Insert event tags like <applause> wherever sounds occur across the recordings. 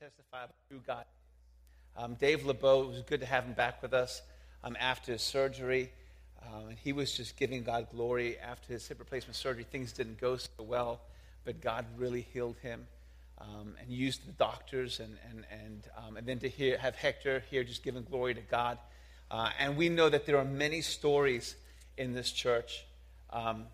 testify about who God is. Um, Dave LeBeau, it was good to have him back with us um, after his surgery. Um, and he was just giving God glory after his hip replacement surgery. Things didn't go so well, but God really healed him um, and used the doctors. And, and, and, um, and then to hear, have Hector here just giving glory to God. Uh, and we know that there are many stories in this church um,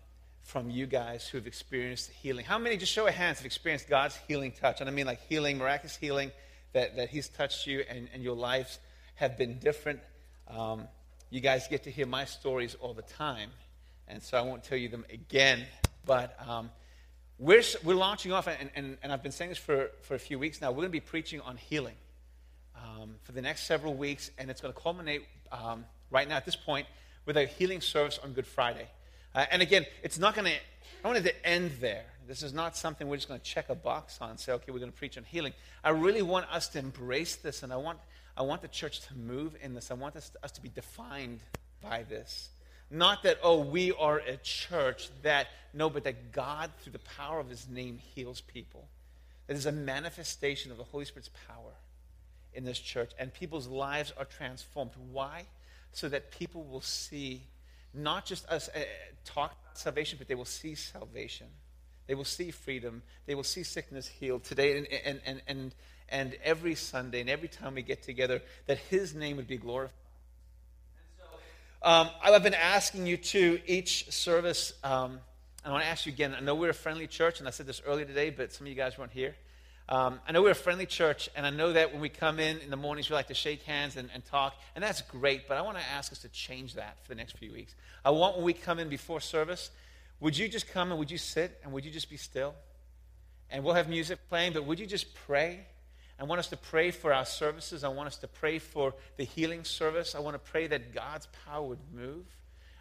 from you guys who have experienced healing. How many, just show of hands, have experienced God's healing touch? And I mean like healing, miraculous healing, that, that He's touched you and, and your lives have been different. Um, you guys get to hear my stories all the time, and so I won't tell you them again. But um, we're, we're launching off, and, and, and, I've been saying this for, for a few weeks now. We're going to be preaching on healing um, for the next several weeks, and it's going to culminate um, right now at this point with a healing service on Good Friday. Uh, and again, it's not going to, I wanted to end there. This is not something we're just going to check a box on and say, okay, we're going to preach on healing. I really want us to embrace this, and I want, I want the church to move in this. I want us to, us to be defined by this. Not that, oh, we are a church that, no, but that God, through the power of his name, heals people. That is a manifestation of the Holy Spirit's power in this church, and people's lives are transformed. Why? So that people will see not just us uh, talk salvation, but they will see salvation. They will see freedom. They will see sickness healed today and, and, and, and, and every Sunday and every time we get together, that His name would be glorified. Um, I've been asking you to each service. Um, I want to ask you again. I know we're a friendly church, and I said this earlier today, but some of you guys weren't here. Um, I know we're a friendly church, and I know that when we come in in the mornings, we like to shake hands and, and talk, and that's great, but I want to ask us to change that for the next few weeks. I want when we come in before service, would you just come and would you sit and would you just be still? And we'll have music playing, but would you just pray? I want us to pray for our services. I want us to pray for the healing service. I want to pray that God's power would move.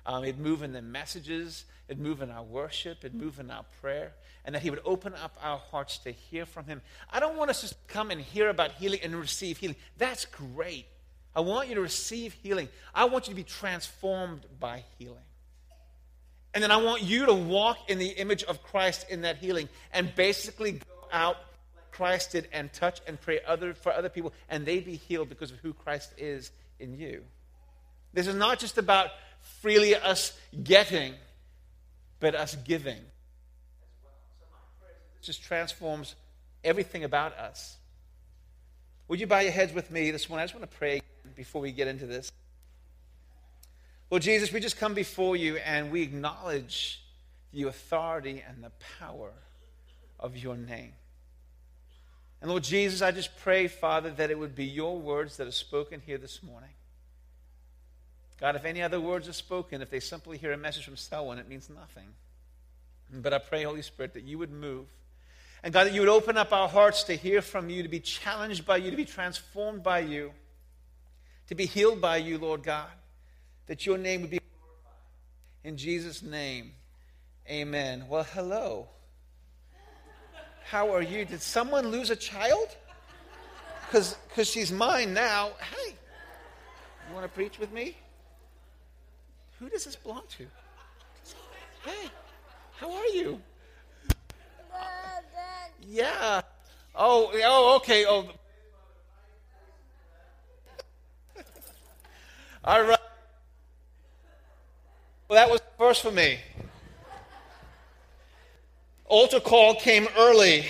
Um, it'd move in the messages, it'd move in our worship, it'd move in our prayer, and that He would open up our hearts to hear from Him. I don't want us to come and hear about healing and receive healing. That's great. I want you to receive healing. I want you to be transformed by healing. And then I want you to walk in the image of Christ in that healing and basically go out like Christ did and touch and pray other, for other people, and they be healed because of who Christ is in you. This is not just about freely us getting, but us giving. It just transforms everything about us. Would you bow your heads with me this morning? I just want to pray before we get into this. Lord Jesus, we just come before you and we acknowledge the authority and the power of your name. And Lord Jesus, I just pray, Father, that it would be your words that are spoken here this morning. God, if any other words are spoken, if they simply hear a message from someone, it means nothing. But I pray, Holy Spirit, that you would move. And God, that you would open up our hearts to hear from you, to be challenged by you, to be transformed by you, to be healed by you, Lord God. That your name would be glorified. In Jesus' name, amen. Well, hello. How are you? Did someone lose a child? Because she's mine now. Hey, you want to preach with me? Who does this belong to? Hey, how are you? Yeah. Oh, oh, okay. Oh. All right. Well, that was first for me. Altar call came early.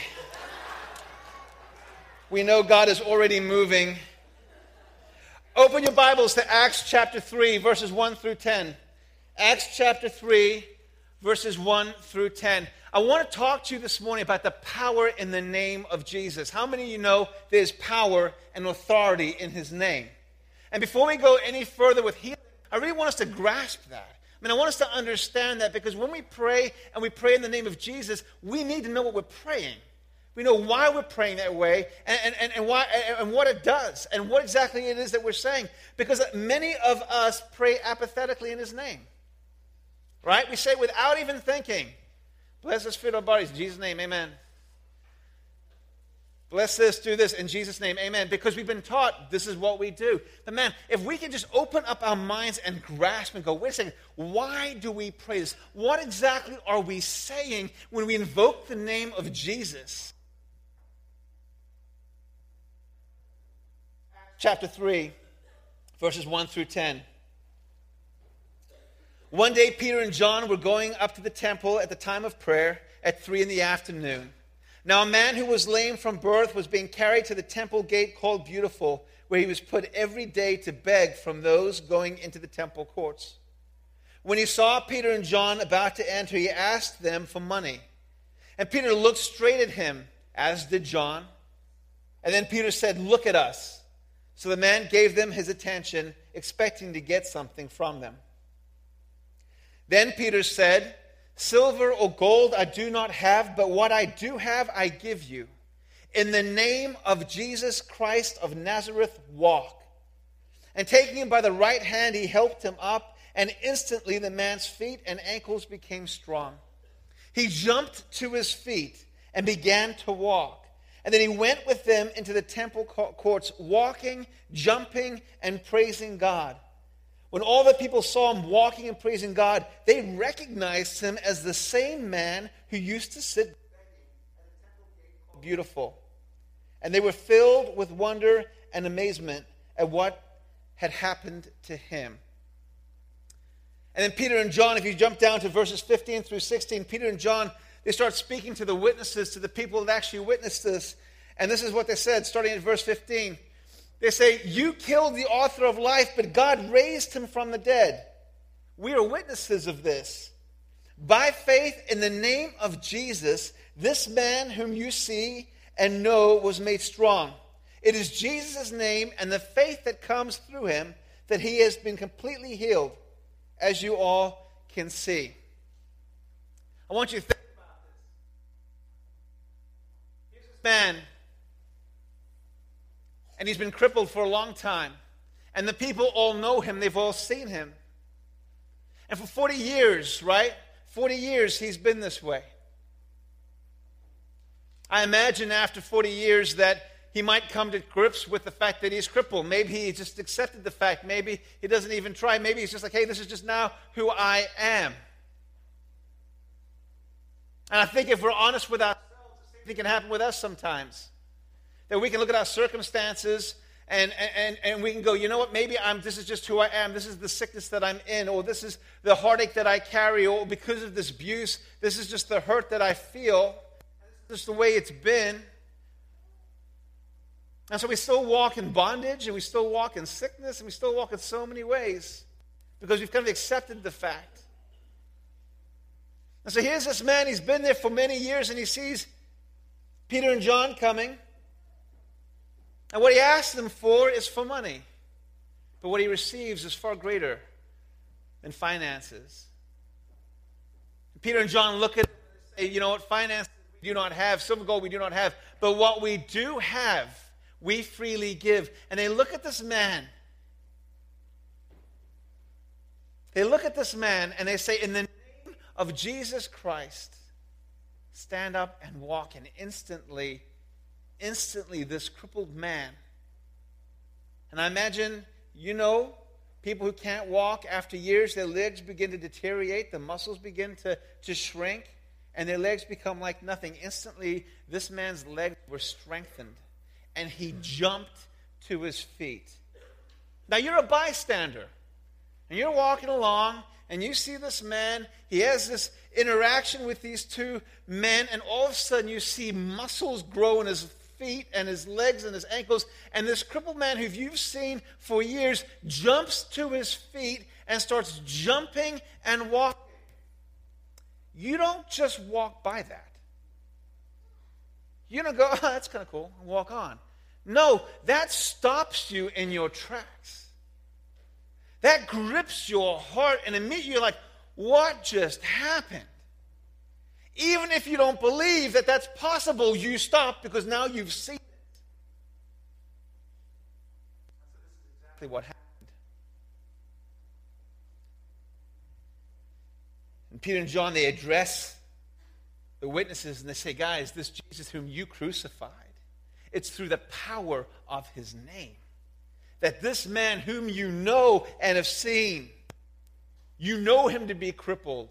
We know God is already moving. Open your Bibles to Acts chapter 3, verses 1 through 10. Acts chapter 3, verses 1 through 10. I want to talk to you this morning about the power in the name of Jesus. How many of you know there's power and authority in his name? And before we go any further with healing, I really want us to grasp that. I mean, I want us to understand that because when we pray and we pray in the name of Jesus, we need to know what we're praying. We know why we're praying that way and, and, and, why, and what it does and what exactly it is that we're saying. Because many of us pray apathetically in His name. Right? We say without even thinking, bless us, fit our bodies. In Jesus' name, amen. Bless this, do this in Jesus' name, amen. Because we've been taught this is what we do. But man, if we can just open up our minds and grasp and go, wait a second, why do we pray this? What exactly are we saying when we invoke the name of Jesus? chapter 3, verses 1 through 10. One day, Peter and John were going up to the temple at the time of prayer at 3 in the afternoon. Now, a man who was lame from birth was being carried to the temple gate called Beautiful, where he was put every day to beg from those going into the temple courts. When he saw Peter and John about to enter, he asked them for money. And Peter looked straight at him, as did John. And then Peter said, Look at us. So the man gave them his attention, expecting to get something from them. Then Peter said, Silver or gold I do not have, but what I do have I give you. In the name of Jesus Christ of Nazareth, walk. And taking him by the right hand, he helped him up, and instantly the man's feet and ankles became strong. He jumped to his feet and began to walk. And then he went with them into the temple courts, walking, jumping, and praising God. When all the people saw him walking and praising God, they recognized him as the same man who used to sit beautiful. And they were filled with wonder and amazement at what had happened to him. And then Peter and John, if you jump down to verses 15 through 16, Peter and John, they start speaking to the witnesses, to the people that actually witnessed this. And this is what they said, starting at verse 15. They say, You killed the author of life, but God raised him from the dead. We are witnesses of this. By faith in the name of Jesus, this man whom you see and know was made strong. It is Jesus' name and the faith that comes through him that he has been completely healed, as you all can see. I want you to think about this. Here's this man and he's been crippled for a long time. And the people all know him, they've all seen him. And for 40 years, right? 40 years he's been this way. I imagine after 40 years that he might come to grips with the fact that he's crippled. Maybe he just accepted the fact. Maybe he doesn't even try. Maybe he's just like, hey, this is just now who I am. And I think if we're honest with ourselves, the same thing can happen with us sometimes. That we can look at our circumstances and, and, and we can go, you know what, maybe I'm, this is just who I am. This is the sickness that I'm in, or this is the heartache that I carry, or because of this abuse, this is just the hurt that I feel. This is just the way it's been. And so we still walk in bondage, and we still walk in sickness, and we still walk in so many ways because we've kind of accepted the fact. And so here's this man, he's been there for many years, and he sees Peter and John coming. And what he asks them for is for money. But what he receives is far greater than finances. Peter and John look at say, you know what, finances we do not have, silver gold we do not have, but what we do have, we freely give. And they look at this man. They look at this man and they say, in the name of Jesus Christ, stand up and walk. And instantly, instantly this crippled man. And I imagine, you know, people who can't walk after years, their legs begin to deteriorate, the muscles begin to, to shrink, and their legs become like nothing. Instantly, this man's legs were strengthened, and he jumped to his feet. Now, you're a bystander, and you're walking along, and you see this man, he has this interaction with these two men, and all of a sudden you see muscles grow in his feet and his legs and his ankles. And this crippled man, who you've seen for years, jumps to his feet and starts jumping and walking. You don't just walk by that. You don't go, oh, that's kind of cool, and walk on. No, that stops you in your tracks. That grips your heart, and immediately you're like, what just happened? Even if you don't believe that that's possible, you stop because now you've seen it. Exactly what happened. And Peter and John, they address the witnesses and they say, guys, this Jesus whom you crucified, it's through the power of his name that this man whom you know and have seen, you know him to be crippled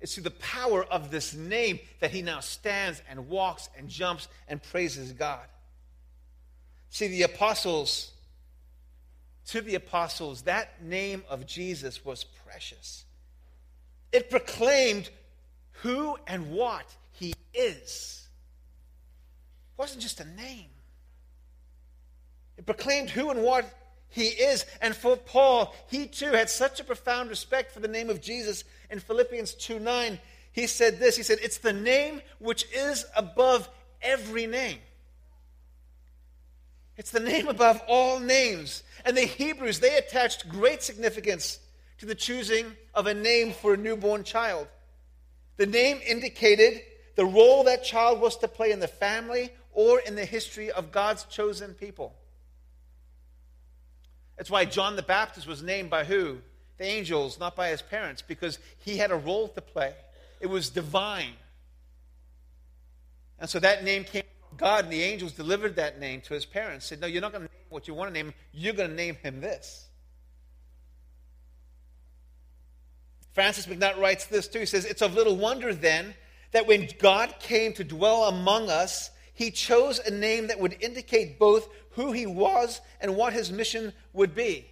it's through the power of this name that he now stands and walks and jumps and praises God. See, the apostles to the apostles, that name of Jesus was precious. It proclaimed who and what he is. It wasn't just a name, it proclaimed who and what he is. And for Paul, he too had such a profound respect for the name of Jesus. In Philippians 2 9, he said this He said, It's the name which is above every name. It's the name above all names. And the Hebrews, they attached great significance to the choosing of a name for a newborn child. The name indicated the role that child was to play in the family or in the history of God's chosen people. That's why John the Baptist was named by who? The angels, not by his parents, because he had a role to play. It was divine. And so that name came from God, and the angels delivered that name to his parents. Said, No, you're not going to name what you want to name him, you're going to name him this. Francis MacNutt writes this too. He says, It's of little wonder then that when God came to dwell among us, he chose a name that would indicate both who he was and what his mission would be.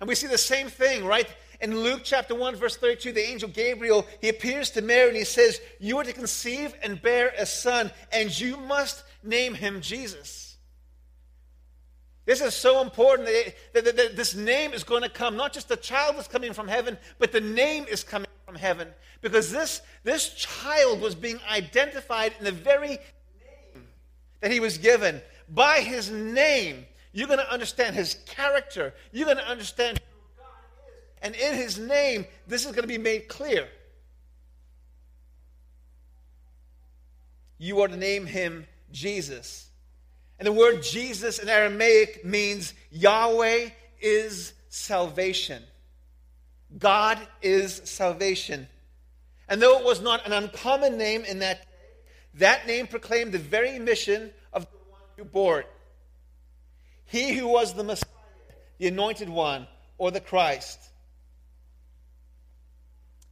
And we see the same thing, right? In Luke chapter 1, verse 32, the angel Gabriel, he appears to Mary and he says, You are to conceive and bear a son, and you must name him Jesus. This is so important that, that, that this name is going to come. Not just the child is coming from heaven, but the name is coming from heaven. Because this, this child was being identified in the very name that he was given by his name, you're going to understand his character. You're going to understand who God is. And in his name, this is going to be made clear. You are to name him Jesus. And the word Jesus in Aramaic means Yahweh is salvation. God is salvation. And though it was not an uncommon name in that day, that name proclaimed the very mission of the one who bore it. He who was the Messiah, the anointed one, or the Christ.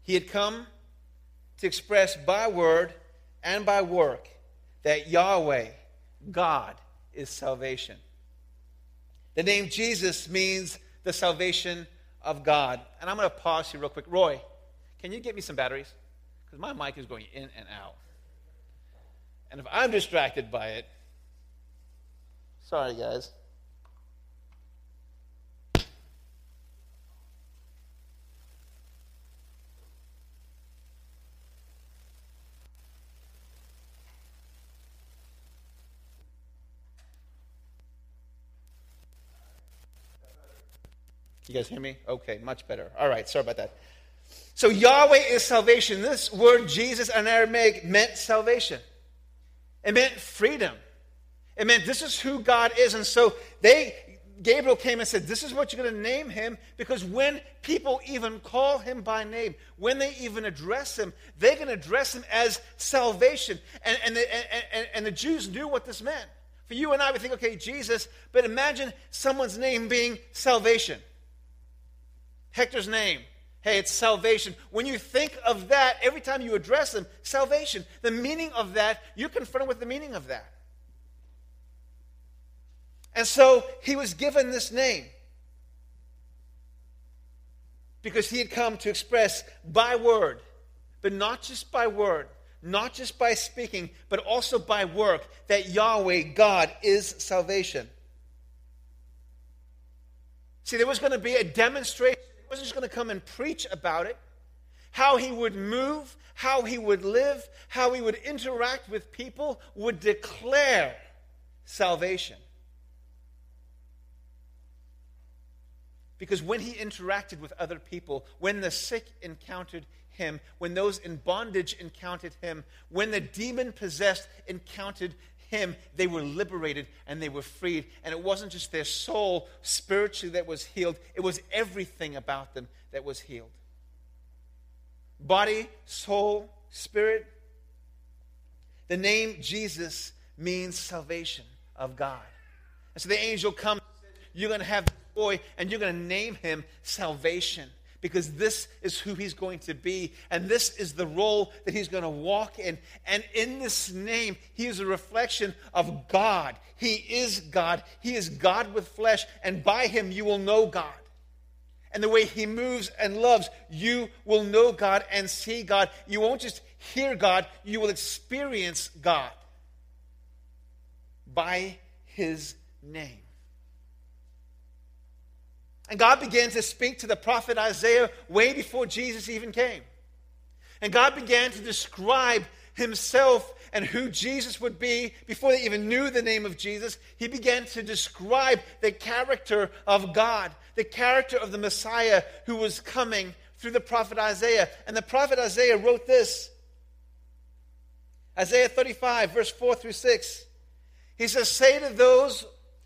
He had come to express by word and by work that Yahweh, God, is salvation. The name Jesus means the salvation of God. And I'm going to pause here real quick. Roy, can you get me some batteries? Because my mic is going in and out. And if I'm distracted by it, Sorry, guys. You guys hear me? Okay, much better. All right, sorry about that. So Yahweh is salvation. This word Jesus in Aramaic meant salvation. It meant freedom. It meant this is who God is. And so they, Gabriel came and said, This is what you're going to name him, because when people even call him by name, when they even address him, they can address him as salvation. And, and, the, and, and the Jews knew what this meant. For you and I, we think, okay, Jesus, but imagine someone's name being salvation. Hector's name. Hey, it's salvation. When you think of that, every time you address them, salvation, the meaning of that, you're confronted with the meaning of that. And so he was given this name because he had come to express by word, but not just by word, not just by speaking, but also by work, that Yahweh, God, is salvation. See, there was going to be a demonstration. Wasn't just going to come and preach about it. How he would move, how he would live, how he would interact with people would declare salvation. Because when he interacted with other people, when the sick encountered him, when those in bondage encountered him, when the demon possessed encountered him, they were liberated and they were freed. And it wasn't just their soul spiritually that was healed, it was everything about them that was healed body, soul, spirit. The name Jesus means salvation of God. And so the angel comes, You're going to have boy, and you're going to name him salvation because this is who he's going to be, and this is the role that he's going to walk in. And in this name, he is a reflection of God. He is God. He is God with flesh, and by him you will know God. And the way he moves and loves, you will know God and see God. You won't just hear God, you will experience God by his name. And God began to speak to the prophet Isaiah way before Jesus even came. And God began to describe himself and who Jesus would be before they even knew the name of Jesus. He began to describe the character of God, the character of the Messiah who was coming through the prophet Isaiah. And the prophet Isaiah wrote this Isaiah 35, verse 4 through 6. He says, Say to those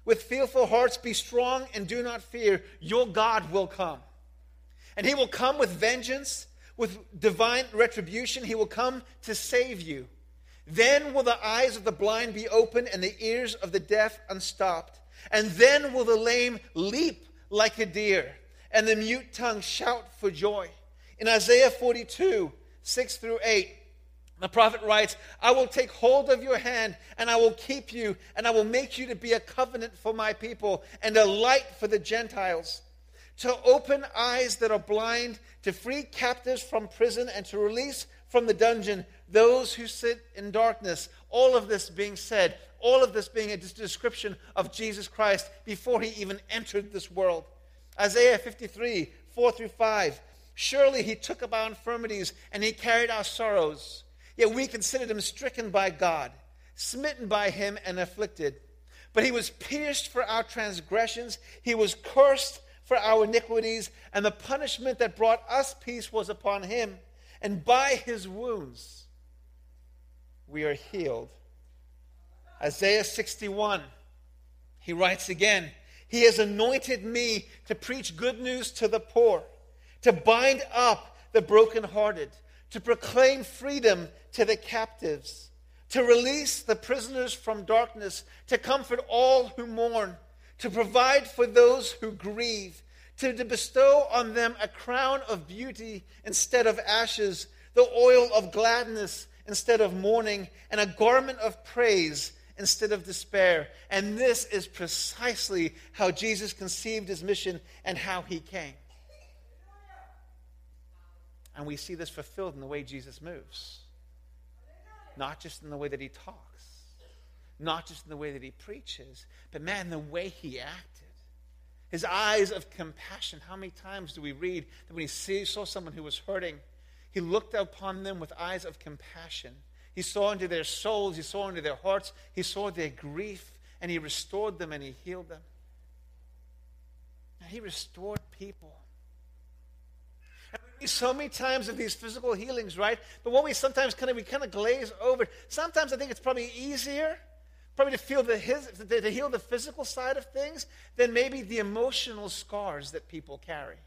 with fearful hearts, Be strong and do not fear. Your God will come. And he will come with vengeance, with divine retribution. He will come to save you. Then will the eyes of the blind be opened and the ears of the deaf unstopped. And then will the lame leap like a deer, and the mute tongue shout for joy. In Isaiah 42, 6 through 8, the prophet writes, I will take hold of your hand and I will keep you and I will make you to be a covenant for my people and a light for the Gentiles. To open eyes that are blind, to free captives from prison, and to release from the dungeon those who sit in darkness. All of this being said, all of this being a description of Jesus Christ before he even entered this world. Isaiah 53, 4 through 5. Surely he took up our infirmities and he carried our sorrows. Yet we considered him stricken by God, smitten by him, and afflicted. But he was pierced for our transgressions, he was cursed for our iniquities, and the punishment that brought us peace was upon him. And by his wounds we are healed. Isaiah 61, he writes again, He has anointed me to preach good news to the poor, to bind up the brokenhearted to proclaim freedom to the captives, to release the prisoners from darkness, to comfort all who mourn, to provide for those who grieve, to, to bestow on them a crown of beauty instead of ashes, the oil of gladness instead of mourning, and a garment of praise instead of despair. And this is precisely how Jesus conceived his mission and how he came. And we see this fulfilled in the way Jesus moves. Not just in the way that he talks, not just in the way that he preaches, but man, the way he acted. His eyes of compassion. How many times do we read that when he saw someone who was hurting, he looked upon them with eyes of compassion? He saw into their souls, he saw into their hearts, he saw their grief, and he restored them and he healed them. He restored people so many times of these physical healings, right? But what we sometimes kind of we kind of glaze over. Sometimes I think it's probably easier, probably to feel the his, to heal the physical side of things than maybe the emotional scars that people carry.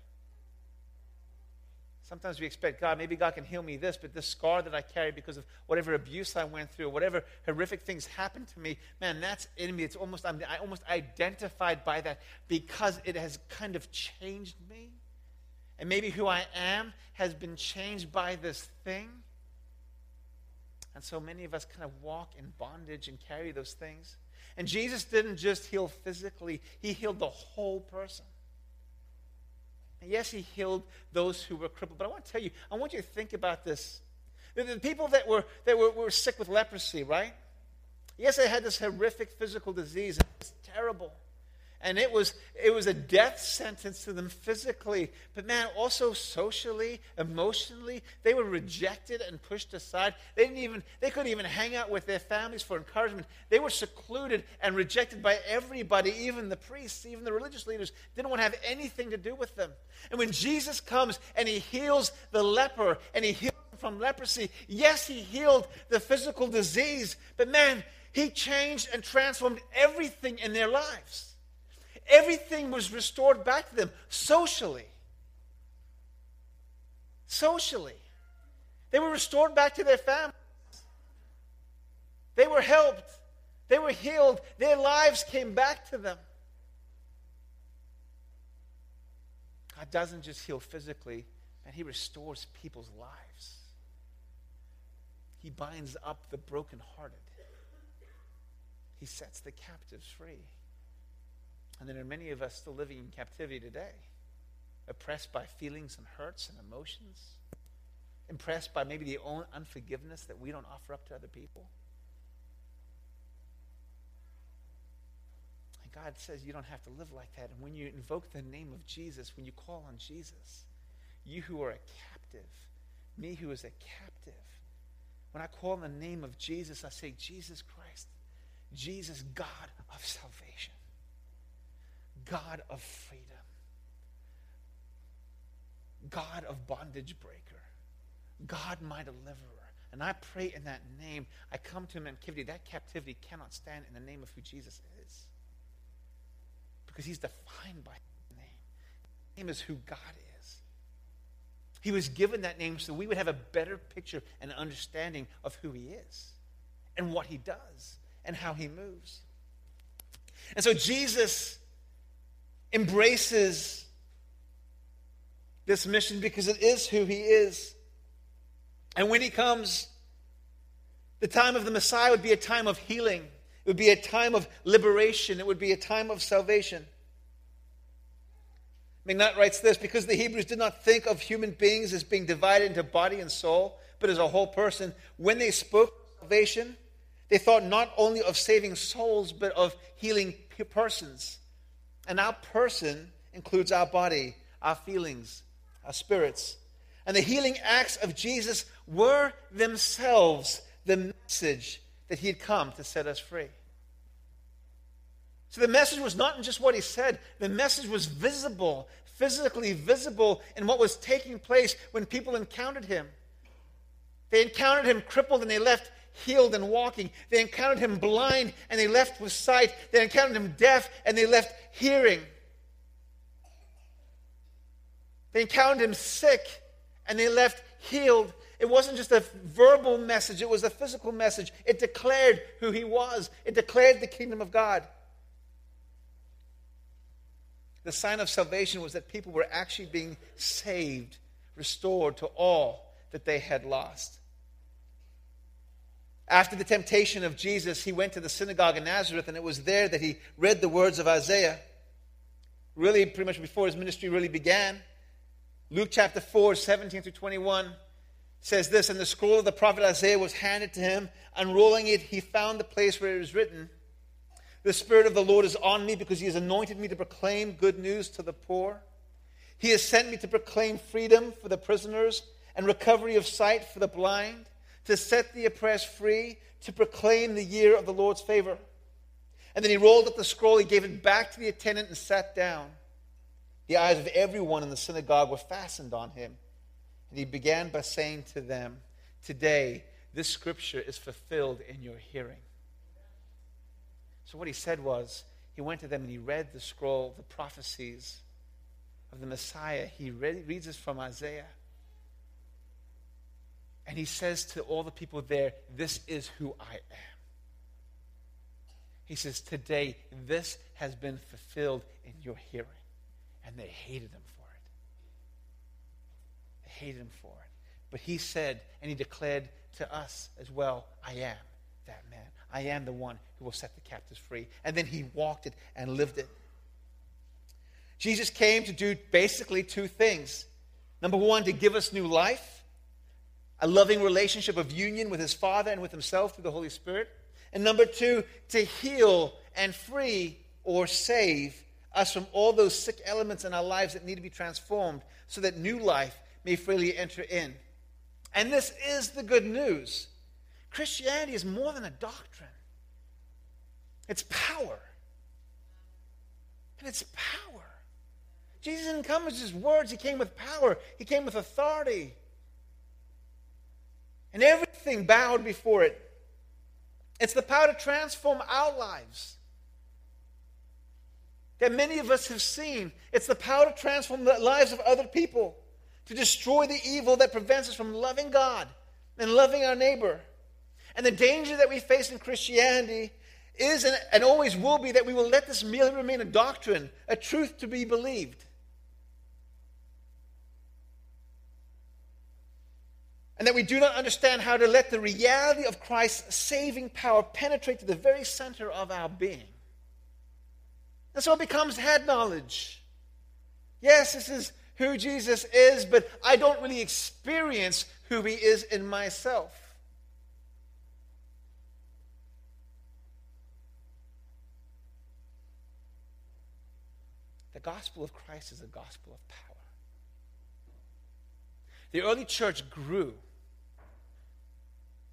Sometimes we expect God, maybe God can heal me this, but this scar that I carry because of whatever abuse I went through, whatever horrific things happened to me, man, that's in me. It's almost I'm I almost identified by that because it has kind of changed me. And maybe who I am has been changed by this thing. And so many of us kind of walk in bondage and carry those things. And Jesus didn't just heal physically, he healed the whole person. And yes, he healed those who were crippled. But I want to tell you, I want you to think about this. The, the people that, were, that were, were sick with leprosy, right? Yes, they had this horrific physical disease. It's terrible and it was it was a death sentence to them physically. But man also socially emotionally they were rejected and pushed aside. They didn't even they couldn't even hang out with their families for encouragement. They were secluded and rejected by everybody even the priests even the religious leaders. Didn't want to have anything to do with them. And when jesus comes and he heals the leper and he heals from leprosy yes he healed the physical disease. But man he changed and transformed everything in their lives Everything was restored back to them socially. Socially. They were restored back to their families. They were helped. They were healed. Their lives came back to them. God doesn't just heal physically, and He restores people's lives. He binds up the brokenhearted. He sets the captives free. And there are many of us still living in captivity today, oppressed by feelings and hurts and emotions, impressed by maybe the own unforgiveness that we don't offer up to other people. And God says you don't have to live like that. And when you invoke the name of Jesus, when you call on Jesus, you who are a captive, me who is a captive, when I call on the name of Jesus, I say, Jesus Christ, Jesus, God of salvation, God of freedom, God of bondage breaker, God my deliverer. And I pray in that name, I come to him in captivity. That captivity cannot stand in the name of who Jesus is. Because he's defined by his name. His name is who God is. He was given that name so we would have a better picture and understanding of who he is and what he does and how he moves. And so Jesus embraces this mission because it is who he is. And when he comes, the time of the Messiah would be a time of healing, it would be a time of liberation, it would be a time of salvation. MacNutt writes this because the Hebrews did not think of human beings as being divided into body and soul, but as a whole person. When they spoke salvation, they thought not only of saving souls, but of healing persons. And our person includes our body, our feelings, our spirits. And the healing acts of Jesus were themselves the message that he had come to set us free. So the message was not just what he said, the message was visible, physically visible in what was taking place when people encountered him. They encountered him crippled and they left healed and walking. They encountered him blind and they left with sight. They encountered him deaf and they left hearing. They encountered him sick and they left healed. It wasn't just a verbal message, it was a physical message. It declared who he was, it declared the kingdom of God. The sign of salvation was that people were actually being saved, restored to all that they had lost. After the temptation of Jesus, he went to the synagogue in Nazareth, and it was there that he read the words of Isaiah. Really, pretty much before his ministry really began. Luke chapter 4, 17 through 21 says this And the scroll of the prophet Isaiah was handed to him. Unrolling it, he found the place where it was written the Spirit of the Lord is on me because He has anointed me to proclaim good news to the poor. He has sent me to proclaim freedom for the prisoners and recovery of sight for the blind, to set the oppressed free, to proclaim the year of the Lord's favor. And then he rolled up the scroll, he gave it back to the attendant, and sat down. The eyes of everyone in the synagogue were fastened on him. And he began by saying to them, Today, this scripture is fulfilled in your hearing. So, what he said was, he went to them and he read the scroll, the prophecies of the Messiah. He read, reads this from Isaiah. And he says to all the people there, This is who I am. He says, Today, this has been fulfilled in your hearing. And they hated him for it. They hated him for it. But he said, and he declared to us as well, I am that man. I am the one who will set the captives free. And then he walked it and lived it. Jesus came to do basically two things. Number one, to give us new life, a loving relationship of union with his Father and with himself through the Holy Spirit. And number two, to heal and free or save us from all those sick elements in our lives that need to be transformed so that new life may freely enter in. And this is the good news. Christianity is more than a doctrine, it's power. And it's power. Jesus didn't come with just words, he came with power, he came with authority. And everything bowed before it. It's the power to transform our lives that many of us have seen. It's the power to transform the lives of other people, to destroy the evil that prevents us from loving God and loving our neighbor. And the danger that we face in Christianity is and, always will be that we will let this merely remain a doctrine, a truth to be believed. And that we do not understand how to let the reality of Christ's saving power penetrate to the very center of our being. And so it becomes head knowledge. Yes, this is who Jesus is, but I don't really experience who he is in myself. The gospel of Christ is a gospel of power. The early church grew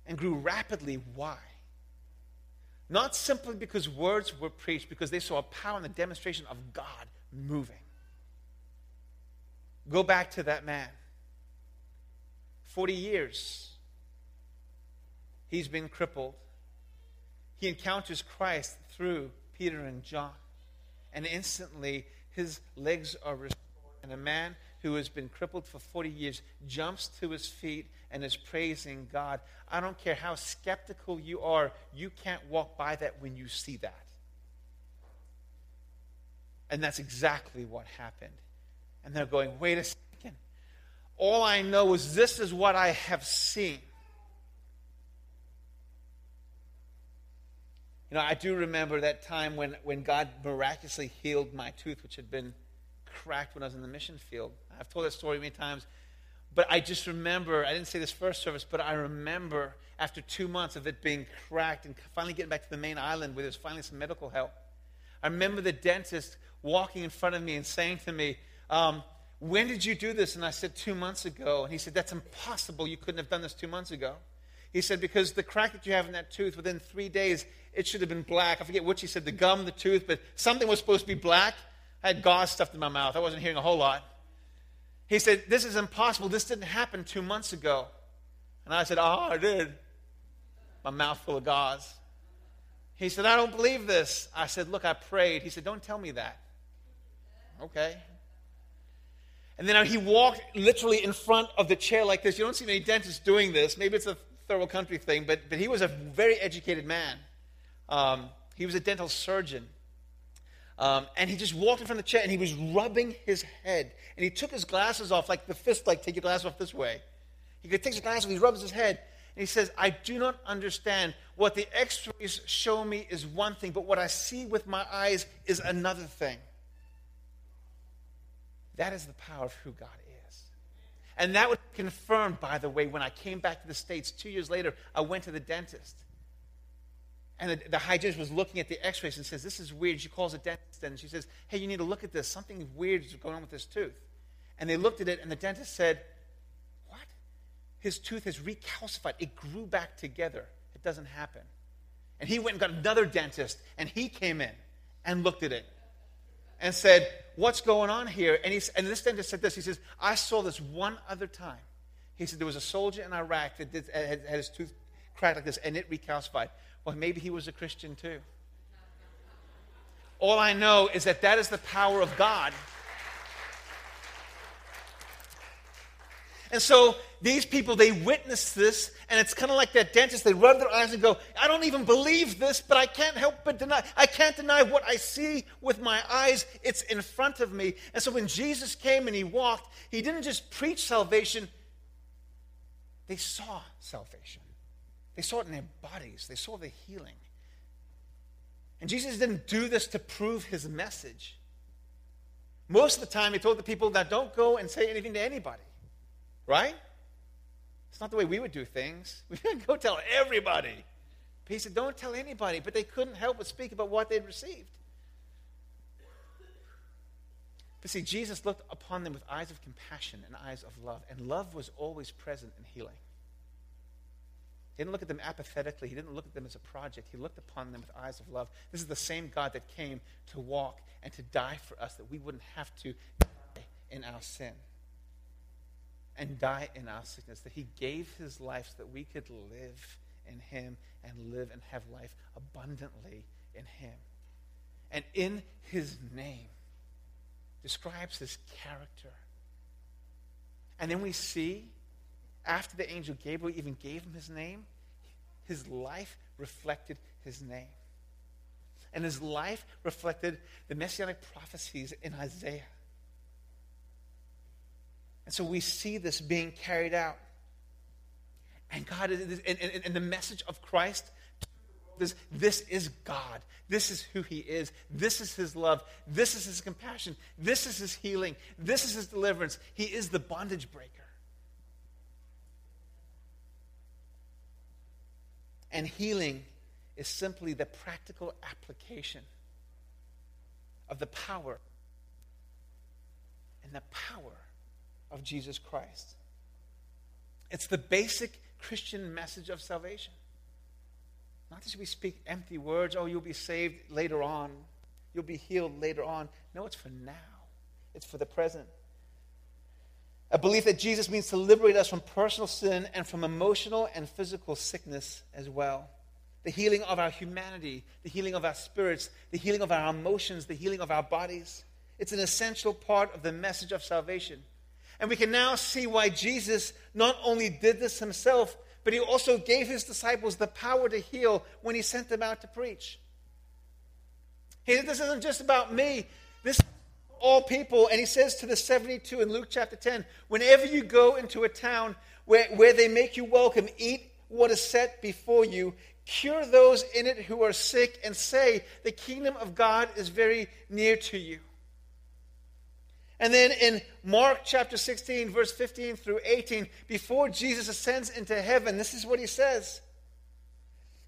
and grew rapidly. Why? Not simply because words were preached, because they saw a power and the demonstration of God moving. Go back to that man. 40 years, he's been crippled. He encounters Christ through Peter and John, and instantly his legs are restored. And a man who has been crippled for 40 years jumps to his feet and is praising God. I don't care how skeptical you are, you can't walk by that when you see that. And that's exactly what happened. And they're going, wait a second. All I know is this is what I have seen. You know, I do remember that time when, when God miraculously healed my tooth, which had been cracked when I was in the mission field. I've told that story many times. But I just remember, I didn't say this first service, but I remember after two months of it being cracked and finally getting back to the main island where there's finally some medical help. I remember the dentist walking in front of me and saying to me, um, When did you do this? And I said, Two months ago. And he said, That's impossible. You couldn't have done this two months ago. He said, Because the crack that you have in that tooth, within three days, it should have been black. I forget which he said, the gum, the tooth, but something was supposed to be black. I had gauze stuffed in my mouth. I wasn't hearing a whole lot. He said, This is impossible. This didn't happen two months ago. And I said, Oh, it did. My mouth full of gauze. He said, I don't believe this. I said, Look, I prayed. He said, Don't tell me that. Okay. And then he walked literally in front of the chair like this. You don't see many dentists doing this. Maybe it's a world country thing, but, but he was a very educated man. Um, he was a dental surgeon. Um, and he just walked in front of the chair and he was rubbing his head. And he took his glasses off, like the fist, like take your glasses off this way. He takes his glasses off, he rubs his head, and he says, I do not understand. What the x rays show me is one thing, but what I see with my eyes is another thing. That is the power of who God is. And that was confirmed, by the way, when I came back to the States two years later. I went to the dentist. And the, the hygienist was looking at the x rays and says, This is weird. She calls a dentist and she says, Hey, you need to look at this. Something weird is going on with this tooth. And they looked at it, and the dentist said, What? His tooth has recalcified. It grew back together. It doesn't happen. And he went and got another dentist, and he came in and looked at it and said, What's going on here? And, he, and this dentist said this. He says, I saw this one other time. He said, There was a soldier in Iraq that did, had, had his tooth cracked like this, and it recalcified. Well, maybe he was a Christian too. All I know is that that is the power of God. And so these people, they witness this, and it's kind of like that dentist. They rub their eyes and go, I don't even believe this, but I can't help but deny. I can't deny what I see with my eyes. It's in front of me. And so when Jesus came and he walked, he didn't just preach salvation, they saw salvation. They saw it in their bodies, they saw the healing. And Jesus didn't do this to prove his message. Most of the time, he told the people that don't go and say anything to anybody. Right? It's not the way we would do things. <laughs> We would go tell everybody. But he said, don't tell anybody. But they couldn't help but speak about what they'd received. But see, Jesus looked upon them with eyes of compassion and eyes of love. And love was always present in healing. He didn't look at them apathetically. He didn't look at them as a project. He looked upon them with eyes of love. This is the same God that came to walk and to die for us, that we wouldn't have to die in our sin and die in our sickness, that he gave his life so that we could live in him and live and have life abundantly in him. And in his name describes his character. And then we see after the angel Gabriel even gave him his name, his life reflected his name. And his life reflected the messianic prophecies in Isaiah. And so we see this being carried out. And God is, and, and, and the message of Christ is this is God. This is who He is. This is His love. This is His compassion. This is His healing. This is His deliverance. He is the bondage breaker. And healing is simply the practical application of the power and the power of Jesus Christ. It's the basic Christian message of salvation. Not that we speak empty words, oh, you'll be saved later on, you'll be healed later on. No, it's for now, it's for the present. A belief that Jesus means to liberate us from personal sin and from emotional and physical sickness as well. The healing of our humanity, the healing of our spirits, the healing of our emotions, the healing of our bodies. It's an essential part of the message of salvation. And we can now see why Jesus not only did this himself, but he also gave his disciples the power to heal when he sent them out to preach. This isn't just about me. This all people. And he says to the 72 in Luke chapter 10 whenever you go into a town where, where they make you welcome, eat what is set before you, cure those in it who are sick, and say, The kingdom of God is very near to you. And then in Mark chapter 16, verse 15 through 18, before Jesus ascends into heaven, this is what he says.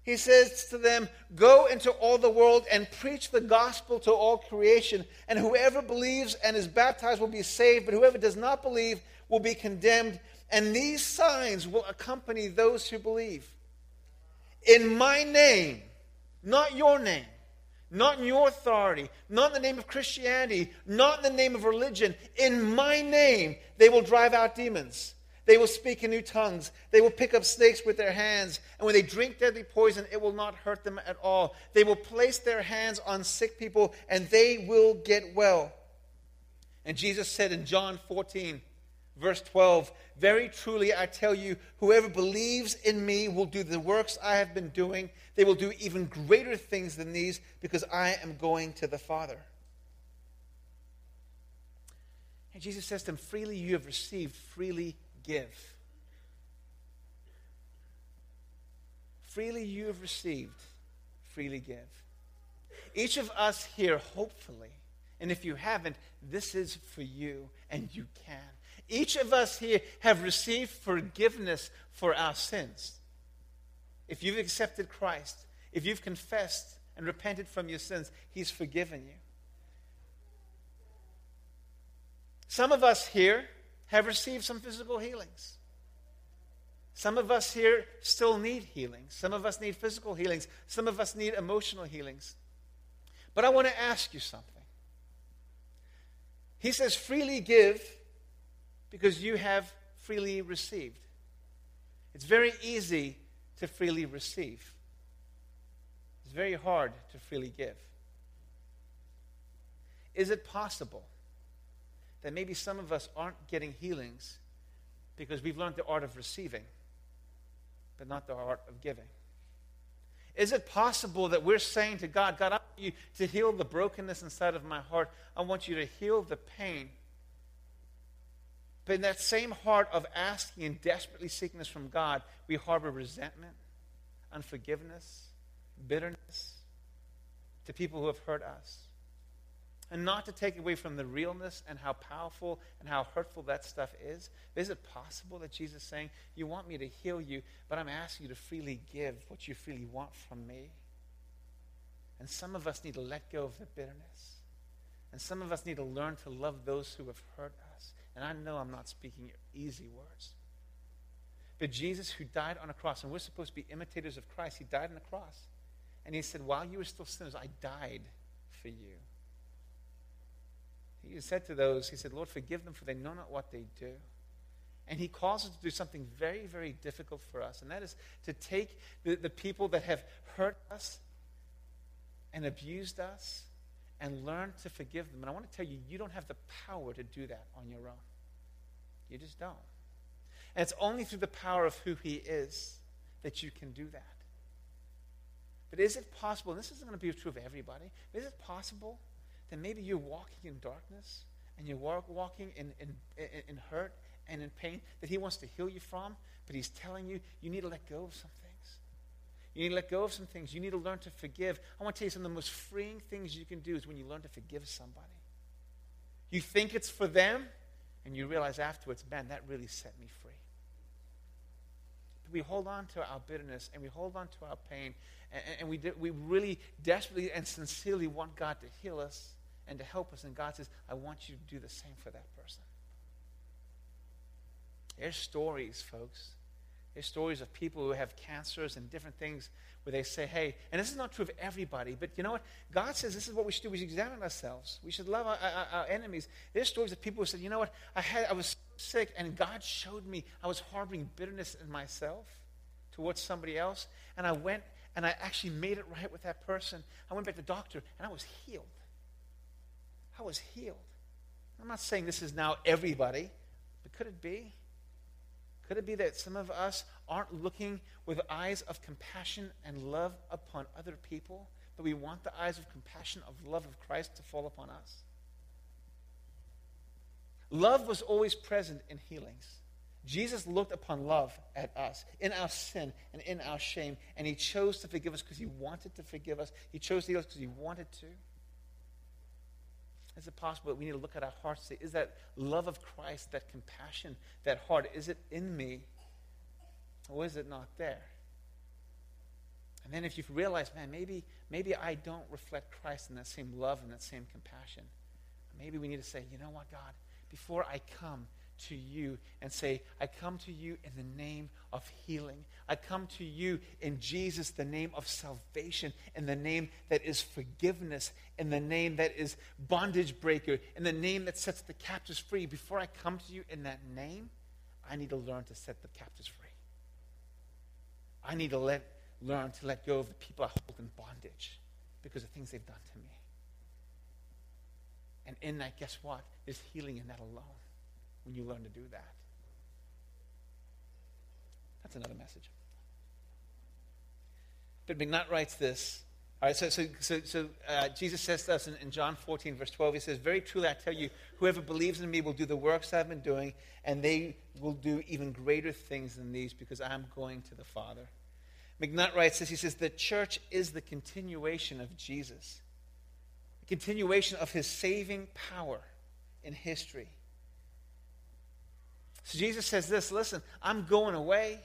He says to them, Go into all the world and preach the gospel to all creation. And whoever believes and is baptized will be saved, but whoever does not believe will be condemned. And these signs will accompany those who believe. In my name, not your name, not in your authority, not in the name of Christianity, not in the name of religion. In my name, they will drive out demons. They will speak in new tongues. They will pick up snakes with their hands. And when they drink deadly poison, it will not hurt them at all. They will place their hands on sick people and they will get well. And Jesus said in John 14, verse 12, Very truly I tell you, whoever believes in me will do the works I have been doing. They will do even greater things than these because I am going to the Father. And Jesus says to them, Freely you have received, freely give. Freely you have received, freely give. Each of us here, hopefully, and if you haven't, this is for you, and you can. Each of us here have received forgiveness for our sins. If you've accepted Christ, if you've confessed and repented from your sins, He's forgiven you. Some of us here have received some physical healings. Some of us here still need healings. Some of us need physical healings. Some of us need emotional healings. But I want to ask you something. He says, freely give because you have freely received. It's very easy to freely receive, it's very hard to freely give. Is it possible that maybe some of us aren't getting healings because we've learned the art of receiving, but not the art of giving? Is it possible that we're saying to God, God, I want you to heal the brokenness inside of my heart. I want you to heal the pain. But in that same heart of asking and desperately seeking this from God, we harbor resentment, unforgiveness, bitterness to people who have hurt us and not to take away from the realness and how powerful and how hurtful that stuff is. Is it possible that Jesus is saying, You want me to heal you, but I'm asking you to freely give what you freely want from me? And some of us need to let go of the bitterness. And some of us need to learn to love those who have hurt us. And I know I'm not speaking easy words. But Jesus, who died on a cross, and we're supposed to be imitators of Christ, he died on a cross. And he said, While you were still sinners, I died for you. He said to those, He said, Lord, forgive them, for they know not what they do. And He calls us to do something very, very difficult for us, and that is to take the, the people that have hurt us and abused us and learn to forgive them. And I want to tell you, you don't have the power to do that on your own. You just don't. And it's only through the power of who He is that you can do that. But is it possible, and this isn't going to be true of everybody, is it possible then maybe you're walking in darkness and you're walk, walking in, in, in hurt and in pain that He wants to heal you from, but He's telling you you need to let go of some things. You need to let go of some things. You need to learn to forgive. I want to tell you some of the most freeing things you can do is when you learn to forgive somebody. You think it's for them, and you realize afterwards, man, that really set me free. We hold on to our bitterness and we hold on to our pain, and, and we, we really desperately and sincerely want God to heal us and to help us. And God says, I want you to do the same for that person. There's stories, folks. There's stories of people who have cancers and different things where they say, hey, and this is not true of everybody, but you know what? God says this is what we should do. We should examine ourselves. We should love our, our, our enemies. There's stories of people who said, you know what? I, had, I was sick, and God showed me I was harboring bitterness in myself towards somebody else, and I went and I actually made it right with that person. I went back to the doctor, and I was healed. I was healed. I'm not saying this is now everybody, but could it be? Could it be that some of us aren't looking with eyes of compassion and love upon other people, but we want the eyes of compassion, of love of Christ to fall upon us? Love was always present in healings. Jesus looked upon love at us in our sin and in our shame, and he chose to forgive us because he wanted to forgive us. He chose to heal us because he wanted to. Is it possible that we need to look at our hearts say, is that love of Christ, that compassion, that heart, is it in me? Or is it not there? And then if you've realized, man, maybe, maybe I don't reflect Christ in that same love and that same compassion, maybe we need to say, you know what, God, before I come to you and say, I come to you in the name of healing. I come to you in Jesus, the name of salvation, in the name that is forgiveness, in the name that is bondage breaker, in the name that sets the captives free. Before I come to you in that name, I need to learn to set the captives free. I need to let, learn to let go of the people I hold in bondage because of things they've done to me. And in that, guess what? There's healing in that alone when you learn to do that. That's another message. But MacNutt writes this. All right, so, so, so, so uh, Jesus says to us in, in, John 14, verse 12, he says, Very truly I tell you, whoever believes in me will do the works I've been doing, and they will do even greater things than these because I'm going to the Father. MacNutt writes this. He says, The church is the continuation of Jesus, the continuation of his saving power in history. So Jesus says this listen, I'm going away.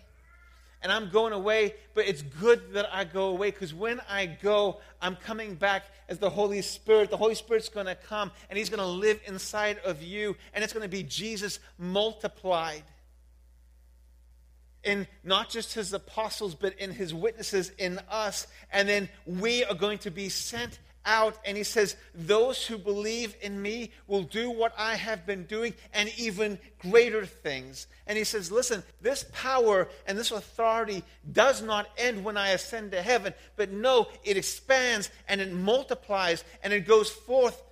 And I'm going away, but it's good that I go away because when I go, I'm coming back as the Holy Spirit. The Holy Spirit's going to come and He's going to live inside of you, and it's going to be Jesus multiplied in not just his apostles, but in his witnesses in us. And then we are going to be sent out. And he says, Those who believe in me will do what I have been doing and even greater things. And he says, Listen, this power and this authority does not end when I ascend to heaven, but no, it expands and it multiplies and it goes forth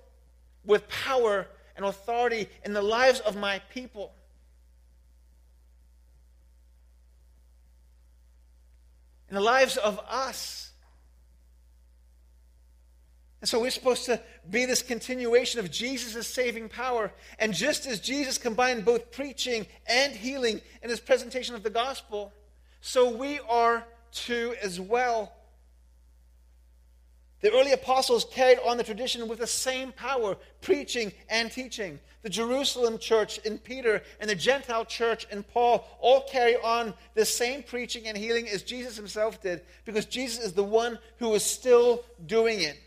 with power and authority in the lives of my people. in the lives of us. And so we're supposed to be this continuation of Jesus' saving power. And just as Jesus combined both preaching and healing in his presentation of the gospel, so we are too as well. The early apostles carried on the tradition with the same power, preaching and teaching. The Jerusalem church in Peter and the Gentile church in Paul all carry on the same preaching and healing as Jesus himself did, because Jesus is the one who is still doing it.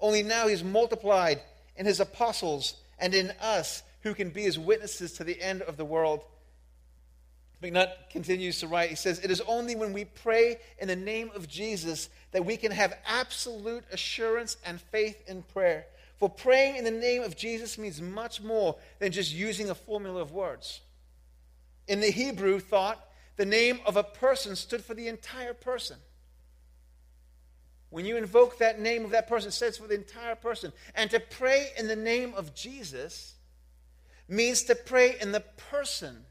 Only now he's multiplied in his apostles and in us who can be his witnesses to the end of the world. MacNutt continues to write, he says, It is only when we pray in the name of Jesus that we can have absolute assurance and faith in prayer. For praying in the name of Jesus means much more than just using a formula of words. In the Hebrew thought, the name of a person stood for the entire person. When you invoke that name of that person, it stands for the entire person. And to pray in the name of Jesus means to pray in the person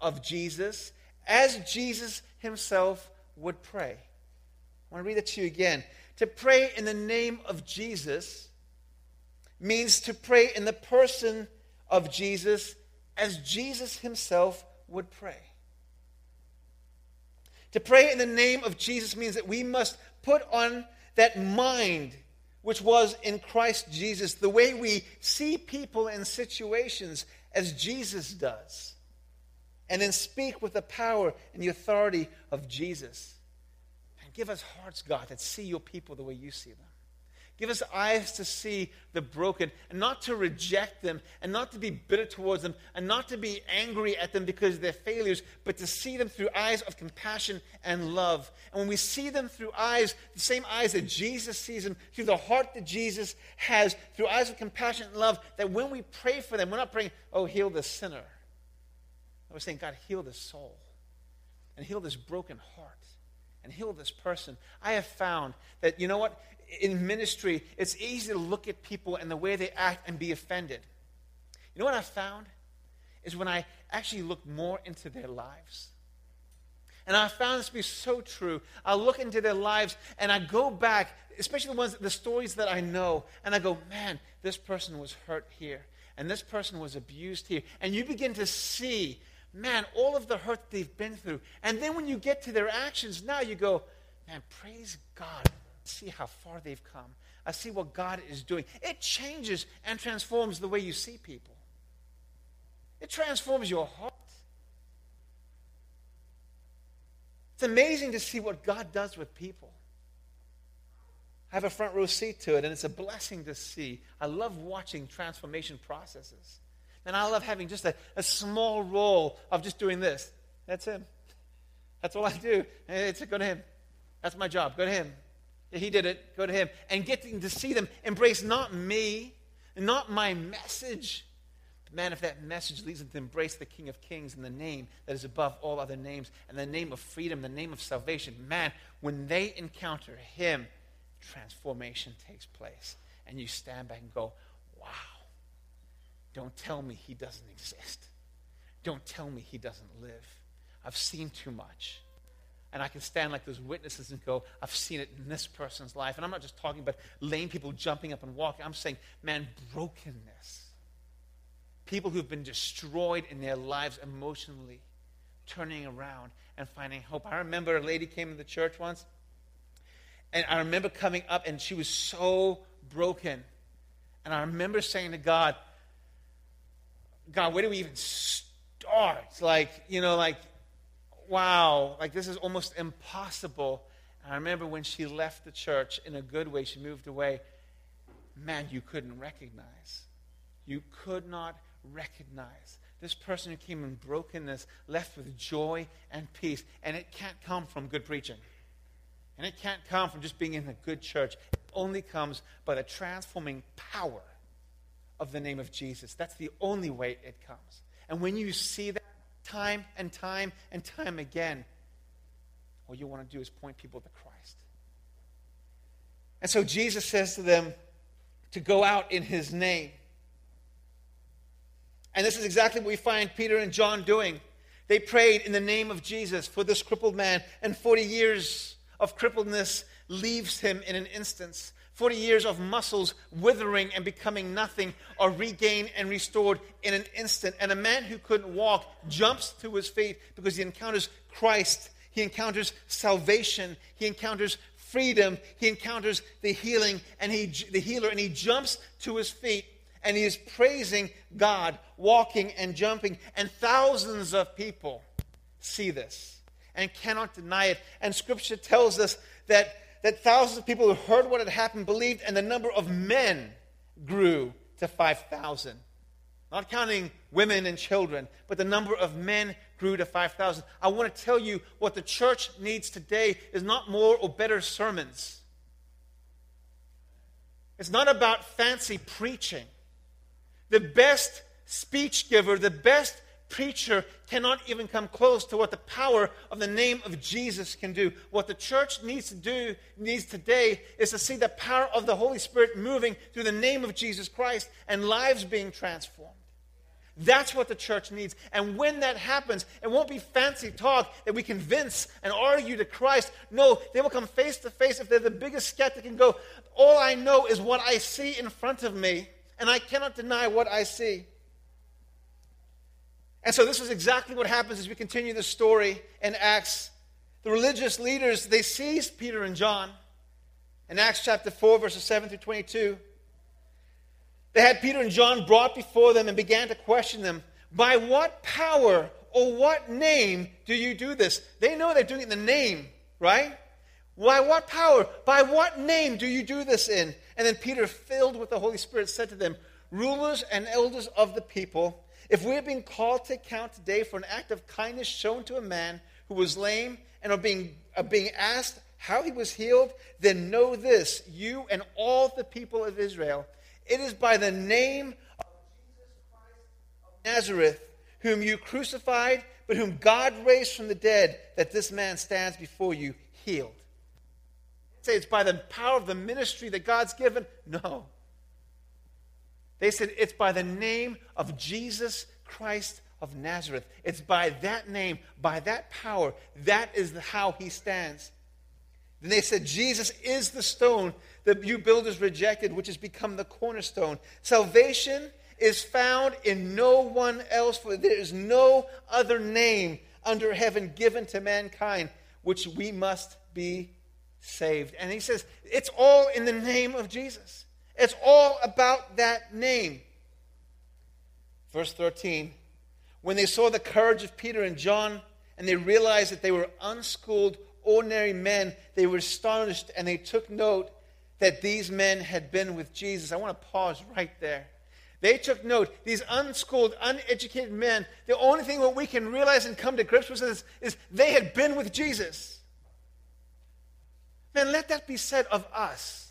of Jesus as Jesus himself would pray. I want to read it to you again. To pray in the name of Jesus means to pray in the person of Jesus as Jesus himself would pray. To pray in the name of Jesus means that we must put on that mind which was in Christ Jesus, the way we see people and situations as Jesus does, and then speak with the power and the authority of Jesus. And give us hearts, God, that see your people the way you see them. Give us eyes to see the broken and not to reject them and not to be bitter towards them and not to be angry at them because they're failures, but to see them through eyes of compassion and love. And when we see them through eyes, the same eyes that Jesus sees them, through the heart that Jesus has, through eyes of compassion and love, that when we pray for them, we're not praying, oh, heal the sinner. We're saying, God, heal this soul and heal this broken heart and heal this person. I have found that, you know what? In ministry, it's easy to look at people and the way they act and be offended. You know what I found? Is when I actually look more into their lives. And I found this to be so true. I look into their lives and I go back, especially the ones, the stories that I know, and I go, man, this person was hurt here, and this person was abused here. And you begin to see, man, all of the hurt they've been through. And then when you get to their actions, now you go, man, praise God see how far they've come. I see what God is doing. It changes and transforms the way you see people. It transforms your heart. It's amazing to see what God does with people. I have a front row seat to it, and it's a blessing to see. I love watching transformation processes. And I love having just a, a small role of just doing this. That's him. That's all I do. It's go to him. That's my job. Go to him. He did it. Go to him. And getting to see them embrace not me, not my message. Man, if that message leads them to embrace the King of Kings and the name that is above all other names, and the name of freedom, the name of salvation, man, when they encounter him, transformation takes place. And you stand back and go, wow, don't tell me he doesn't exist. Don't tell me he doesn't live. I've seen too much and I can stand like those witnesses and go, I've seen it in this person's life. And I'm not just talking about lame people jumping up and walking. I'm saying, man, brokenness. People who've been destroyed in their lives emotionally, turning around and finding hope. I remember a lady came to the church once, and I remember coming up, and she was so broken. And I remember saying to God, God, where do we even start? Like, you know, like, wow, like this is almost impossible. And I remember when she left the church in a good way, she moved away. Man, you couldn't recognize. You could not recognize. This person who came in brokenness left with joy and peace. And it can't come from good preaching. And it can't come from just being in a good church. It only comes by the transforming power of the name of Jesus. That's the only way it comes. And when you see that, time and time and time again, all you want to do is point people to Christ. And so Jesus says to them to go out in his name. And this is exactly what we find Peter and John doing. They prayed in the name of Jesus for this crippled man, and 40 years of crippledness leaves him in an instance. 40 years of muscles withering and becoming nothing are regained and restored in an instant. And a man who couldn't walk jumps to his feet because he encounters Christ. He encounters salvation. He encounters freedom. He encounters the healing and he, the healer, and he jumps to his feet and he is praising God, walking and jumping. And thousands of people see this and cannot deny it. And scripture tells us that that thousands of people who heard what had happened believed, and the number of men grew to 5,000. Not counting women and children, but the number of men grew to 5,000. I want to tell you what the church needs today is not more or better sermons. It's not about fancy preaching. The best speech giver, the best preacher cannot even come close to what the power of the name of Jesus can do. What the church needs to do, needs today, is to see the power of the Holy Spirit moving through the name of Jesus Christ and lives being transformed. That's what the church needs. And when that happens, it won't be fancy talk that we convince and argue to Christ. No, they will come face to face if they're the biggest skeptic and go, All I know is what I see in front of me, and I cannot deny what I see. And so this is exactly what happens as we continue the story in Acts. The religious leaders, they seized Peter and John in Acts chapter 4, verses 7 through 22. They had Peter and John brought before them and began to question them. By what power or what name do you do this? They know they're doing it in the name, right? By what power? By what name do you do this in? And then Peter, filled with the Holy Spirit, said to them, Rulers and elders of the people, if we are being called to account today for an act of kindness shown to a man who was lame and are being, are being asked how he was healed, then know this, you and all the people of Israel. It is by the name of Jesus Christ of Nazareth, whom you crucified, but whom God raised from the dead, that this man stands before you healed. Say it's by the power of the ministry that God's given? No. They said it's by the name of Jesus Christ of Nazareth. It's by that name, by that power. That is how he stands. Then they said, Jesus is the stone that you builders rejected, which has become the cornerstone. Salvation is found in no one else, for there is no other name under heaven given to mankind which we must be saved. And he says, it's all in the name of Jesus. It's all about that name. Verse 13 When they saw the courage of Peter and John, and they realized that they were unschooled, ordinary men, they were astonished and they took note that these men had been with Jesus. I want to pause right there. They took note. These unschooled, uneducated men, the only thing that we can realize and come to grips with is, is they had been with Jesus. Man, let that be said of us.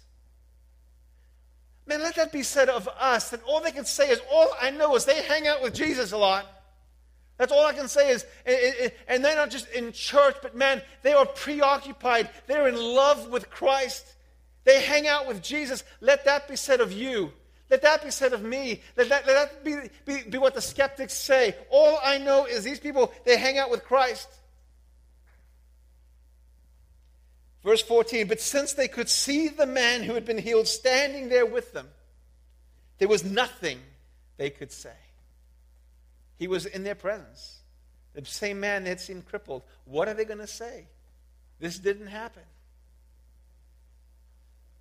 Man, let that be said of us that all they can say is, all I know is they hang out with Jesus a lot. That's all I can say is, and they're not just in church, but man, they are preoccupied. They're in love with Christ. They hang out with Jesus. Let that be said of you. Let that be said of me. Let that, let that be, be, be what the skeptics say. All I know is these people, they hang out with Christ. Verse 14, but since they could see the man who had been healed standing there with them, there was nothing they could say. He was in their presence. The same man they had seen crippled. What are they going to say? This didn't happen.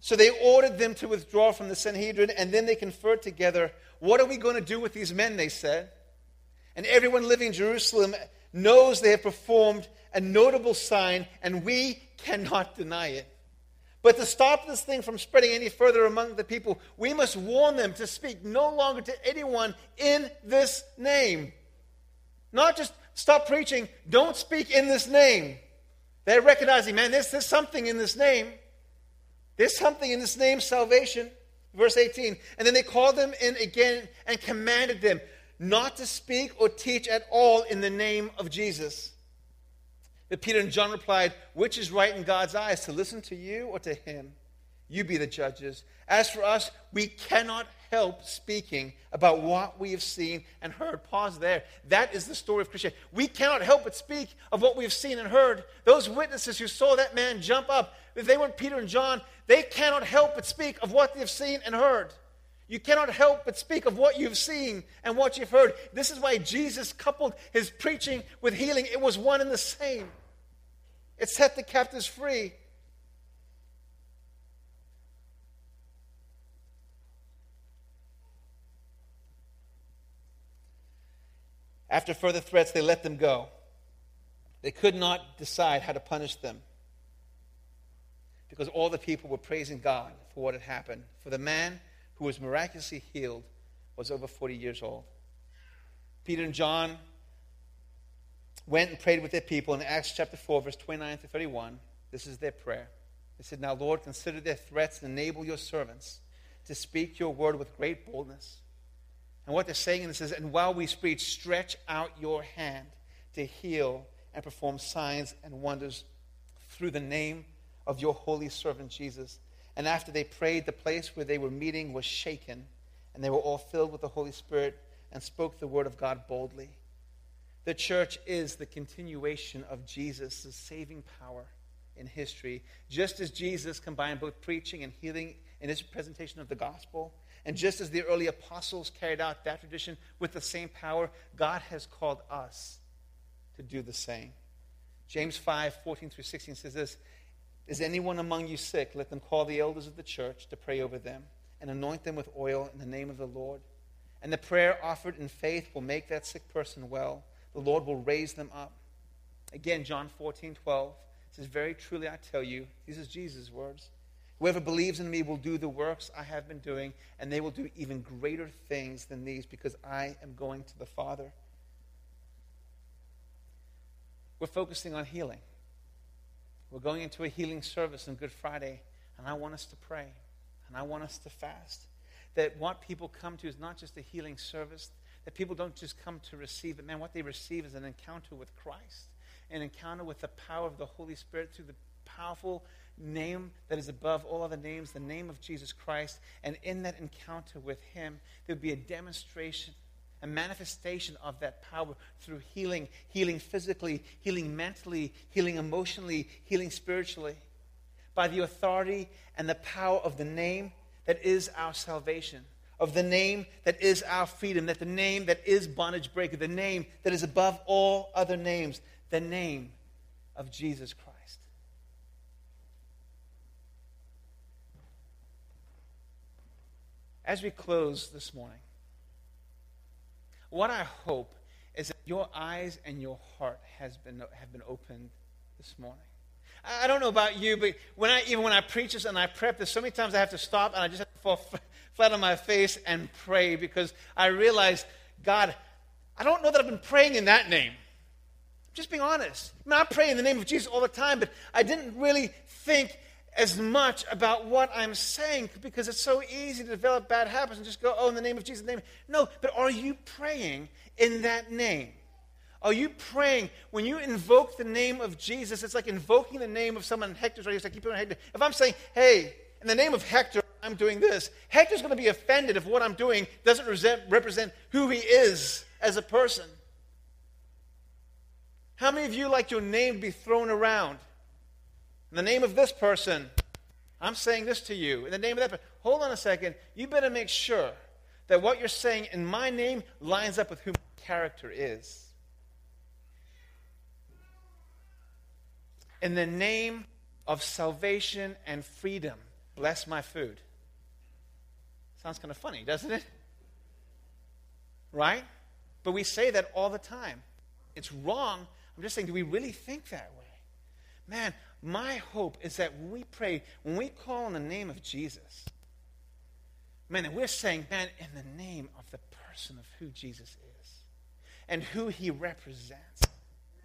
So they ordered them to withdraw from the Sanhedrin, and then they conferred together. What are we going to do with these men? They said. And everyone living in Jerusalem knows they have performed a notable sign, and we cannot deny it. But to stop this thing from spreading any further among the people, we must warn them to speak no longer to anyone in this name. Not just stop preaching, don't speak in this name. They're recognizing, man, there's, there's something in this name. There's something in this name, salvation. Verse 18. And then they called them in again and commanded them not to speak or teach at all in the name of Jesus. But Peter and John replied, Which is right in God's eyes, to listen to you or to him? You be the judges. As for us, we cannot help speaking about what we have seen and heard. Pause there. That is the story of Christianity. We cannot help but speak of what we've seen and heard. Those witnesses who saw that man jump up, if they weren't Peter and John, they cannot help but speak of what they've seen and heard. You cannot help but speak of what you've seen and what you've heard. This is why Jesus coupled his preaching with healing. It was one and the same. It set the captives free. After further threats, they let them go. They could not decide how to punish them because all the people were praising God for what had happened. For the man who was miraculously healed, was over 40 years old. Peter and John went and prayed with their people in Acts chapter 4, verse 29 to 31. This is their prayer. They said, Now, Lord, consider their threats and enable your servants to speak your word with great boldness. And what they're saying in this is, And while we speak, stretch out your hand to heal and perform signs and wonders through the name of your holy servant Jesus. And after they prayed, the place where they were meeting was shaken, and they were all filled with the Holy Spirit and spoke the word of God boldly. The church is the continuation of Jesus' saving power in history. Just as Jesus combined both preaching and healing in his presentation of the gospel, And just as the early apostles carried out that tradition with the same power, God has called us to do the same. James 5 14 through 16 says this Is anyone among you sick? Let them call the elders of the church to pray over them and anoint them with oil in the name of the Lord. And the prayer offered in faith will make that sick person well. The Lord will raise them up. Again, John 14 12 says, Very truly I tell you, these are Jesus' words. Whoever believes in me will do the works I have been doing, and they will do even greater things than these because I am going to the Father. We're focusing on healing. We're going into a healing service on Good Friday, and I want us to pray, and I want us to fast. That what people come to is not just a healing service, that people don't just come to receive but Man, what they receive is an encounter with Christ, an encounter with the power of the Holy Spirit through the powerful name that is above all other names, the name of Jesus Christ. And in that encounter with Him, there would be a demonstration, a manifestation of that power through healing healing physically, healing mentally, healing emotionally, healing spiritually. By the authority and the power of the name that is our salvation, of the name that is our freedom, that the name that is bondage breaker, the name that is above all other names, the name of Jesus Christ. As we close this morning, what I hope is that your eyes and your heart has been, have been opened this morning. I don't know about you, but when I, even when I preach this and I prep this, so many times I have to stop and I just have fall flat on my face and pray because I realized, God, I don't know that I've been praying in that name. Just being honest. I mean, I pray in the name of Jesus all the time, but I didn't really think as much about what I'm saying because it's so easy to develop bad habits and just go, oh, in the name of Jesus, name. No, but are you praying in that name? Are you praying when you invoke the name of Jesus? It's like invoking the name of someone. in Hector's right. I keep on Hector. If I'm saying, hey, in the name of Hector, I'm doing this, Hector's going to be offended if what I'm doing doesn't represent who he is as a person. How many of you like your name to be thrown around? In the name of this person, I'm saying this to you. In the name of that person, hold on a second. You better make sure that what you're saying in my name lines up with who my character is. In the name of salvation and freedom, bless my food. Sounds kind of funny, doesn't it? Right? But we say that all the time. It's wrong. I'm just saying, do we really think that way? Man, my hope is that when we pray, when we call on the name of Jesus, man, we're saying, man, in the name of the person of who Jesus is and who he represents, in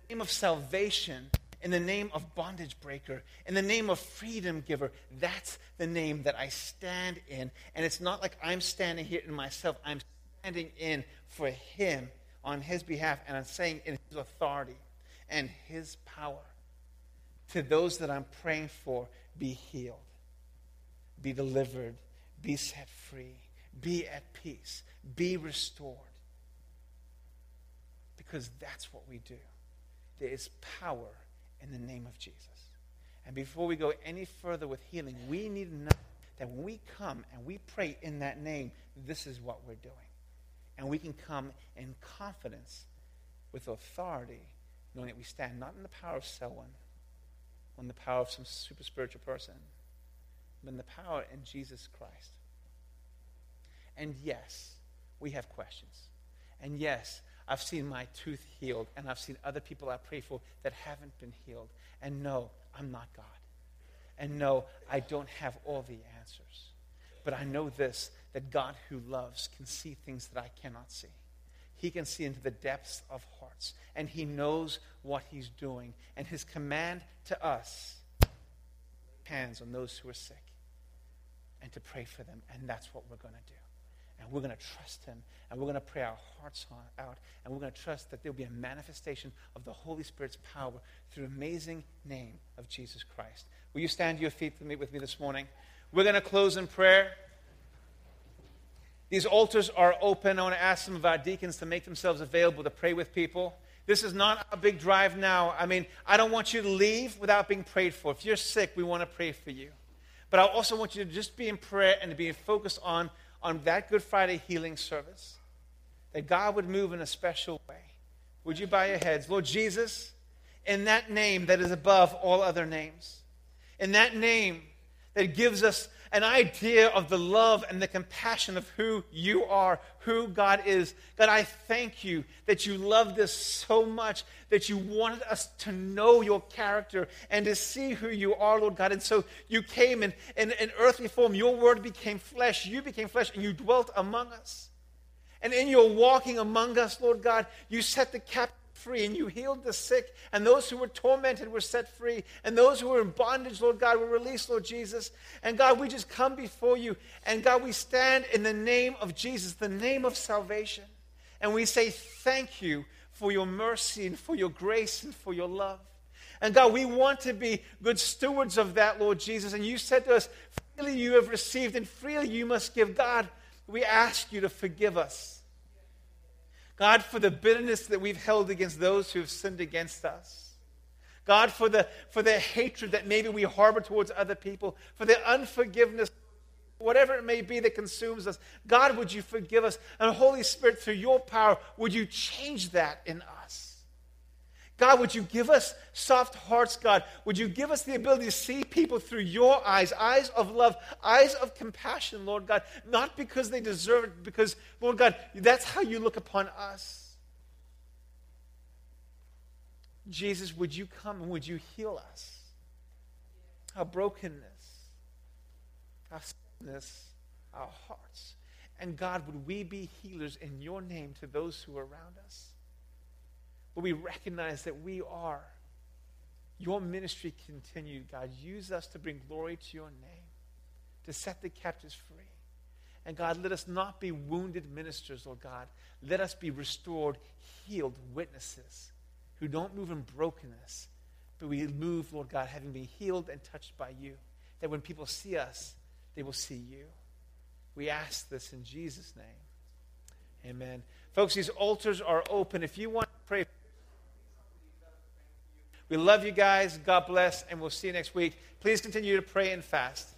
the name of salvation, in the name of bondage breaker, in the name of freedom giver, that's the name that I stand in. And it's not like I'm standing here in myself, I'm standing in for him on his behalf, and I'm saying in his authority and his power to those that I'm praying for be healed, be delivered, be set free, be at peace, be restored. Because that's what we do. There is power in the name of Jesus. And before we go any further with healing, we need to know that when we come and we pray in that name, this is what we're doing. And we can come in confidence with authority, knowing that we stand not in the power of someone, on the power of some super spiritual person, but in the power in Jesus Christ. And yes, we have questions. And yes, I've seen my tooth healed, and I've seen other people I pray for that haven't been healed. And no, I'm not God. And no, I don't have all the answers. But I know this that God who loves can see things that I cannot see. He can see into the depths of hearts, and He knows what He's doing. And His command to us hands on those who are sick and to pray for them. And that's what we're going to do. And we're going to trust Him, and we're going to pray our hearts out, and we're going to trust that there'll be a manifestation of the Holy Spirit's power through the amazing name of Jesus Christ. Will you stand to your feet with me, with me this morning? We're going to close in prayer. These altars are open. I want to ask some of our deacons to make themselves available to pray with people. This is not a big drive now. I mean, I don't want you to leave without being prayed for. If you're sick, we want to pray for you. But I also want you to just be in prayer and to be focused on, on that Good Friday healing service, that God would move in a special way. Would you bow your heads? Lord Jesus, in that name that is above all other names, in that name that gives us an idea of the love and the compassion of who you are, who God is. God, I thank you that you loved us so much that you wanted us to know your character and to see who you are, Lord God. And so you came in, in, in earthly form. Your word became flesh. You became flesh and you dwelt among us. And in your walking among us, Lord God, you set the captive free and you healed the sick, and those who were tormented were set free, and those who were in bondage, Lord God, were released, Lord Jesus. And God, we just come before you, and God, we stand in the name of Jesus, the name of salvation, and we say thank you for your mercy and for your grace and for your love. And God, we want to be good stewards of that, Lord Jesus. And you said to us, freely you have received, and freely you must give. God, we ask you to forgive us. God, for the bitterness that we've held against those who have sinned against us. God, for the, for the hatred that maybe we harbor towards other people, for the unforgiveness, whatever it may be that consumes us. God, would you forgive us? And Holy Spirit, through your power, would you change that in us? God, would you give us soft hearts, God? Would you give us the ability to see people through your eyes, eyes of love, eyes of compassion, Lord God, not because they deserve it, because, Lord God, that's how you look upon us. Jesus, would you come and would you heal us? Our brokenness, our sickness, our hearts. And God, would we be healers in your name to those who are around us? But we recognize that we are. Your ministry continued, God. Use us to bring glory to your name, to set the captives free. And God, let us not be wounded ministers, Lord God. Let us be restored, healed witnesses who don't move in brokenness, but we move, Lord God, having been healed and touched by you. That when people see us, they will see you. We ask this in Jesus' name. Amen. Folks, these altars are open. If you want to pray, we love you guys. God bless, and we'll see you next week. Please continue to pray and fast.